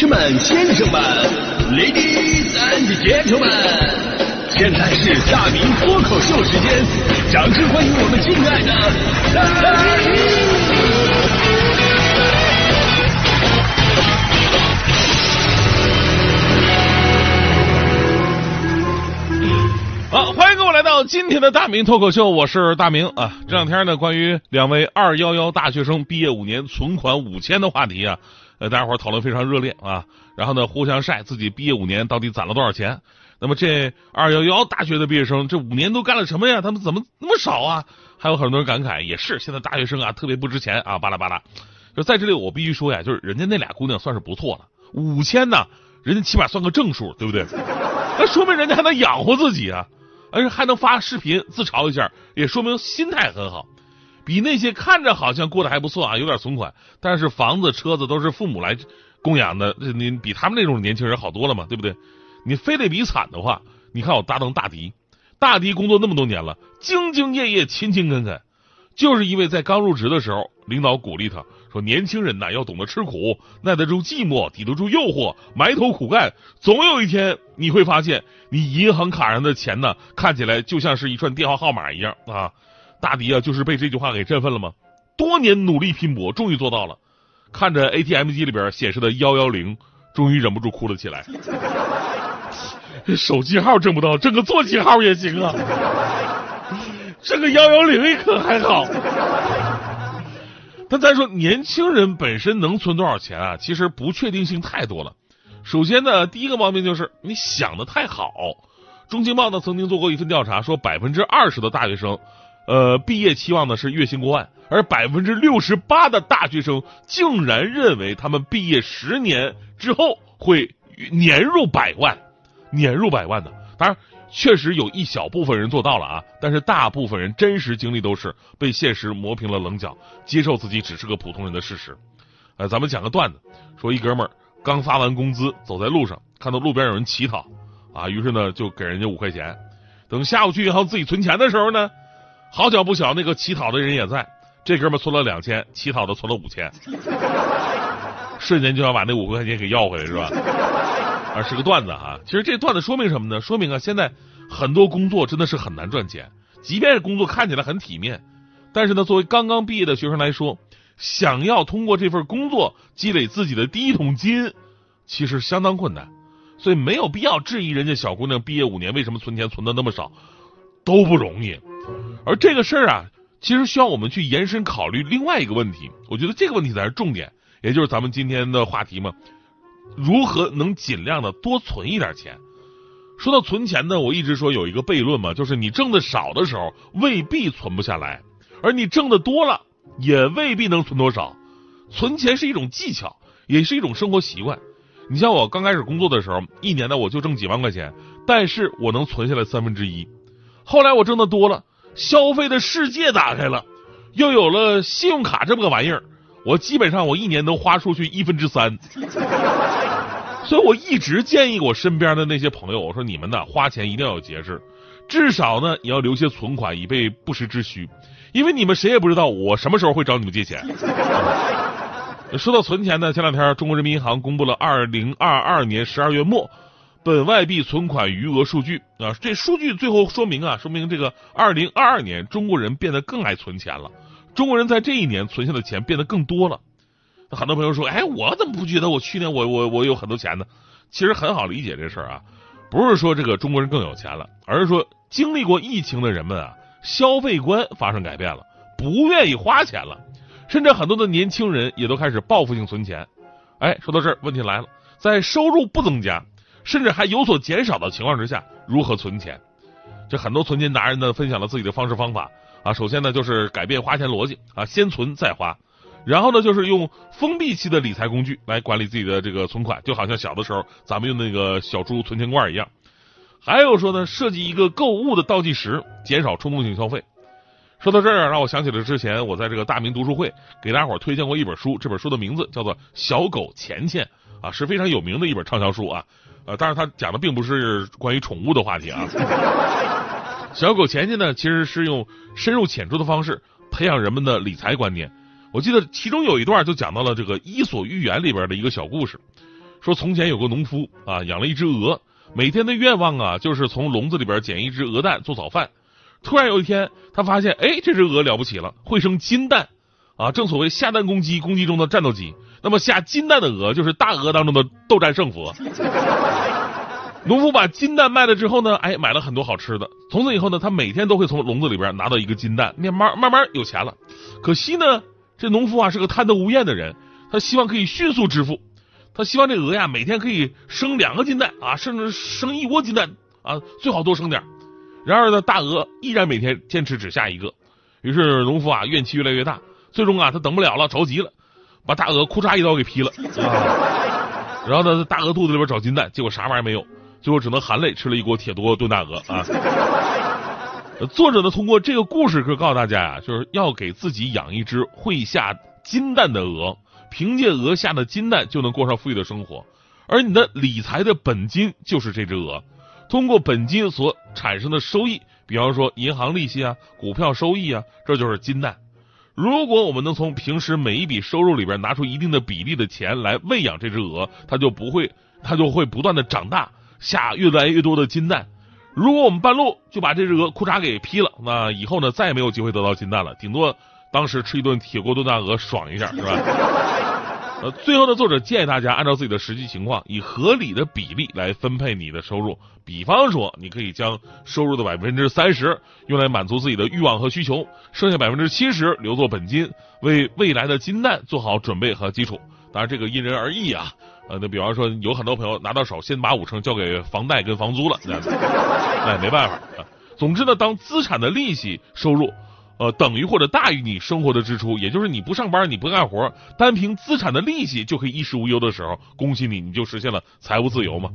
士们、先生们，Ladies and Gentlemen，现在是大明脱口秀时间，掌声欢迎我们敬爱的大明！好，欢迎各位来到今天的大明脱口秀，我是大明啊。这两天呢，关于两位二幺幺大学生毕业五年存款五千的话题啊。呃，大家伙讨论非常热烈啊，然后呢，互相晒自己毕业五年到底攒了多少钱。那么这二幺幺大学的毕业生这五年都干了什么呀？他们怎么那么少啊？还有很多人感慨，也是现在大学生啊特别不值钱啊，巴拉巴拉。就在这里我必须说呀，就是人家那俩姑娘算是不错了，五千呢，人家起码算个正数，对不对？那说明人家还能养活自己啊，而且还能发视频自嘲一下，也说明心态很好。比那些看着好像过得还不错啊，有点存款，但是房子车子都是父母来供养的，你比他们那种年轻人好多了嘛，对不对？你非得比惨的话，你看我搭档大迪，大迪工作那么多年了，兢兢业业、勤勤恳恳，就是因为在刚入职的时候，领导鼓励他说：“年轻人呐，要懂得吃苦，耐得住寂寞，抵得住诱惑，埋头苦干，总有一天你会发现，你银行卡上的钱呢，看起来就像是一串电话号码一样啊。”大迪啊，就是被这句话给振奋了吗？多年努力拼搏，终于做到了。看着 ATM 机里边显示的幺幺零，终于忍不住哭了起来。手机号挣不到，挣个座机号也行啊。这个幺幺零可还好。但再说，年轻人本身能存多少钱啊？其实不确定性太多了。首先呢，第一个毛病就是你想的太好。中青报呢曾经做过一份调查，说百分之二十的大学生。呃，毕业期望的是月薪过万，而百分之六十八的大学生竟然认为他们毕业十年之后会年入百万，年入百万的。当然，确实有一小部分人做到了啊，但是大部分人真实经历都是被现实磨平了棱角，接受自己只是个普通人的事实。呃，咱们讲个段子，说一哥们儿刚发完工资，走在路上看到路边有人乞讨，啊，于是呢就给人家五块钱，等下午去银行自己存钱的时候呢。好巧不巧，那个乞讨的人也在。这哥们存了两千，乞讨的存了五千，瞬间就想把那五块钱给要回来，是吧？啊，是个段子啊。其实这段子说明什么呢？说明啊，现在很多工作真的是很难赚钱，即便是工作看起来很体面，但是呢，作为刚刚毕业的学生来说，想要通过这份工作积累自己的第一桶金，其实相当困难。所以没有必要质疑人家小姑娘毕业五年为什么存钱存的那么少，都不容易。而这个事儿啊，其实需要我们去延伸考虑另外一个问题。我觉得这个问题才是重点，也就是咱们今天的话题嘛：如何能尽量的多存一点钱？说到存钱呢，我一直说有一个悖论嘛，就是你挣的少的时候未必存不下来，而你挣的多了也未必能存多少。存钱是一种技巧，也是一种生活习惯。你像我刚开始工作的时候，一年呢我就挣几万块钱，但是我能存下来三分之一。后来我挣的多了。消费的世界打开了，又有了信用卡这么个玩意儿，我基本上我一年能花出去一分之三，所以我一直建议我身边的那些朋友，我说你们呢花钱一定要有节制，至少呢也要留些存款以备不时之需，因为你们谁也不知道我什么时候会找你们借钱。说到存钱呢，前两天中国人民银行公布了二零二二年十二月末。本外币存款余额数据啊，这数据最后说明啊，说明这个二零二二年中国人变得更爱存钱了。中国人在这一年存下的钱变得更多了。很多朋友说，哎，我怎么不觉得我去年我我我有很多钱呢？其实很好理解这事儿啊，不是说这个中国人更有钱了，而是说经历过疫情的人们啊，消费观发生改变了，不愿意花钱了，甚至很多的年轻人也都开始报复性存钱。哎，说到这儿，问题来了，在收入不增加。甚至还有所减少的情况之下，如何存钱？这很多存钱达人呢，分享了自己的方式方法啊。首先呢，就是改变花钱逻辑啊，先存再花。然后呢，就是用封闭期的理财工具来管理自己的这个存款，就好像小的时候咱们用那个小猪存钱罐一样。还有说呢，设计一个购物的倒计时，减少冲动性消费。说到这儿，让我想起了之前我在这个大明读书会给大伙儿推荐过一本书，这本书的名字叫做《小狗钱钱》啊，是非常有名的一本畅销书啊。呃，当然他讲的并不是关于宠物的话题啊。小狗钱钱呢，其实是用深入浅出的方式培养人们的理财观念。我记得其中有一段就讲到了这个《伊索寓言》里边的一个小故事，说从前有个农夫啊，养了一只鹅，每天的愿望啊就是从笼子里边捡一只鹅蛋做早饭。突然有一天，他发现，哎，这只鹅了不起了，会生金蛋啊！正所谓下蛋公鸡，公鸡中的战斗机。那么下金蛋的鹅就是大鹅当中的斗战胜佛。农夫把金蛋卖了之后呢，哎，买了很多好吃的。从此以后呢，他每天都会从笼子里边拿到一个金蛋，慢慢慢慢有钱了。可惜呢，这农夫啊是个贪得无厌的人，他希望可以迅速致富。他希望这鹅呀每天可以生两个金蛋啊，甚至生一窝金蛋啊，最好多生点。然而呢，大鹅依然每天坚持只下一个。于是农夫啊怨气越来越大，最终啊他等不了了，着急了，把大鹅库嚓一刀给劈了。啊、然后呢，大鹅肚子里边找金蛋，结果啥玩意儿没有，最后只能含泪吃了一锅铁锅炖大鹅啊。作者呢通过这个故事，可告诉大家呀，就是要给自己养一只会下金蛋的鹅。凭借鹅下的金蛋就能过上富裕的生活，而你的理财的本金就是这只鹅。通过本金所产生的收益，比方说银行利息啊、股票收益啊，这就是金蛋。如果我们能从平时每一笔收入里边拿出一定的比例的钱来喂养这只鹅，它就不会，它就会不断的长大，下越来越多的金蛋。如果我们半路就把这只鹅裤衩给劈了，那以后呢再也没有机会得到金蛋了，顶多当时吃一顿铁锅炖大鹅爽一下，是吧？呃，最后的作者建议大家按照自己的实际情况，以合理的比例来分配你的收入。比方说，你可以将收入的百分之三十用来满足自己的欲望和需求，剩下百分之七十留作本金，为未来的金蛋做好准备和基础。当然，这个因人而异啊。呃，那比方说，有很多朋友拿到手，先把五成交给房贷跟房租了，哎，没办法啊。总之呢，当资产的利息收入。呃，等于或者大于你生活的支出，也就是你不上班，你不干活，单凭资产的利息就可以衣食无忧的时候，恭喜你，你就实现了财务自由嘛。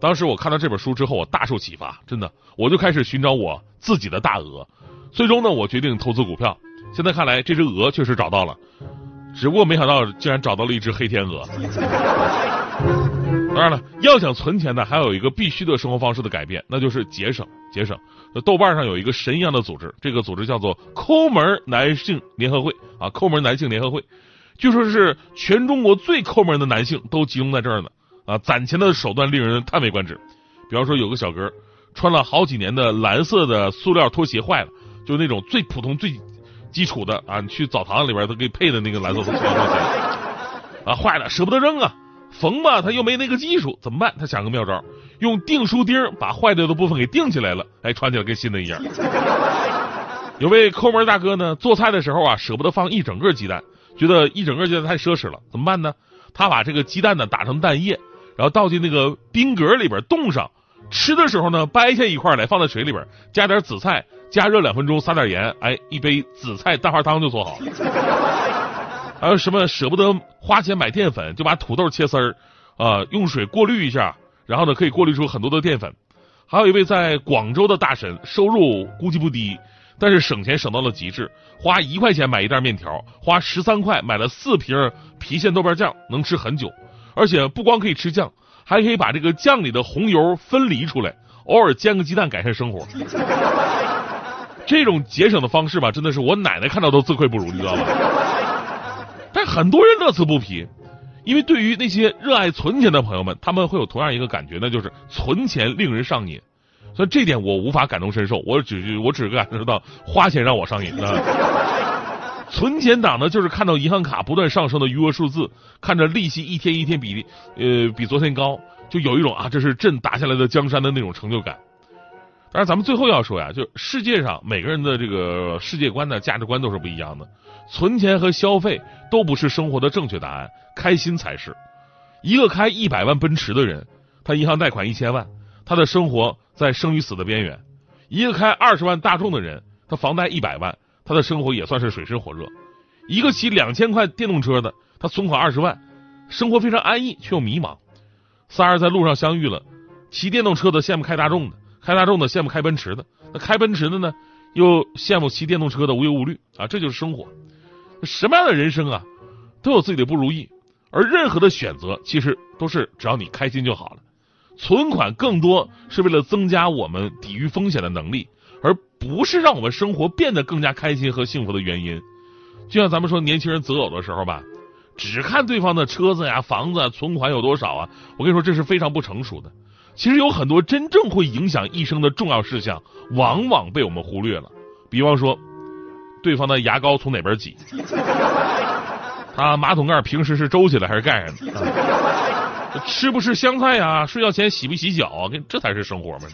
当时我看到这本书之后，我大受启发，真的，我就开始寻找我自己的大鹅。最终呢，我决定投资股票。现在看来，这只鹅确实找到了，只不过没想到竟然找到了一只黑天鹅。当然了，要想存钱呢，还有一个必须的生活方式的改变，那就是节省。节省。豆瓣上有一个神一样的组织，这个组织叫做“抠门男性联合会”啊，抠门男性联合会，据说是全中国最抠门的男性都集中在这儿呢啊，攒钱的手段令人叹为观止。比方说，有个小哥穿了好几年的蓝色的塑料拖鞋坏了，就那种最普通、最基础的啊，你去澡堂里边都给配的那个蓝色塑料拖鞋啊，坏了舍不得扔啊。缝吧，他又没那个技术，怎么办？他想个妙招，用订书钉把坏掉的部分给钉起来了，哎，穿起来跟新的一样。有位抠门大哥呢，做菜的时候啊，舍不得放一整个鸡蛋，觉得一整个鸡蛋太奢侈了，怎么办呢？他把这个鸡蛋呢打成蛋液，然后倒进那个冰格里边冻上，吃的时候呢掰下一块来放在水里边，加点紫菜，加热两分钟，撒点盐，哎，一杯紫菜蛋花汤就做好了。还有什么舍不得花钱买淀粉，就把土豆切丝儿，啊，用水过滤一下，然后呢可以过滤出很多的淀粉。还有一位在广州的大神，收入估计不低，但是省钱省到了极致，花一块钱买一袋面条，花十三块买了四瓶郫县豆瓣酱，能吃很久。而且不光可以吃酱，还可以把这个酱里的红油分离出来，偶尔煎个鸡蛋改善生活。这种节省的方式吧，真的是我奶奶看到都自愧不如，你知道吧？但很多人乐此不疲，因为对于那些热爱存钱的朋友们，他们会有同样一个感觉，那就是存钱令人上瘾。所以这点我无法感同身受，我只我只感受到花钱让我上瘾。存钱党呢，就是看到银行卡不断上升的余额数字，看着利息一天一天比呃比昨天高，就有一种啊这是朕打下来的江山的那种成就感。但是咱们最后要说呀，就是世界上每个人的这个世界观呢、价值观都是不一样的。存钱和消费都不是生活的正确答案，开心才是。一个开一百万奔驰的人，他银行贷款一千万，他的生活在生与死的边缘；一个开二十万大众的人，他房贷一百万，他的生活也算是水深火热；一个骑两千块电动车的，他存款二十万，生活非常安逸却又迷茫。仨人在路上相遇了，骑电动车的羡慕开大众的。开大众的羡慕开奔驰的，那开奔驰的呢，又羡慕骑电动车的无忧无虑啊，这就是生活。什么样的人生啊，都有自己的不如意，而任何的选择其实都是只要你开心就好了。存款更多是为了增加我们抵御风险的能力，而不是让我们生活变得更加开心和幸福的原因。就像咱们说年轻人择偶的时候吧，只看对方的车子呀、房子、啊存款有多少啊，我跟你说这是非常不成熟的。其实有很多真正会影响一生的重要事项，往往被我们忽略了。比方说，对方的牙膏从哪边挤，他马桶盖平时是周起来还是盖上的，吃不吃香菜呀，睡觉前洗不洗脚，这才是生活嘛。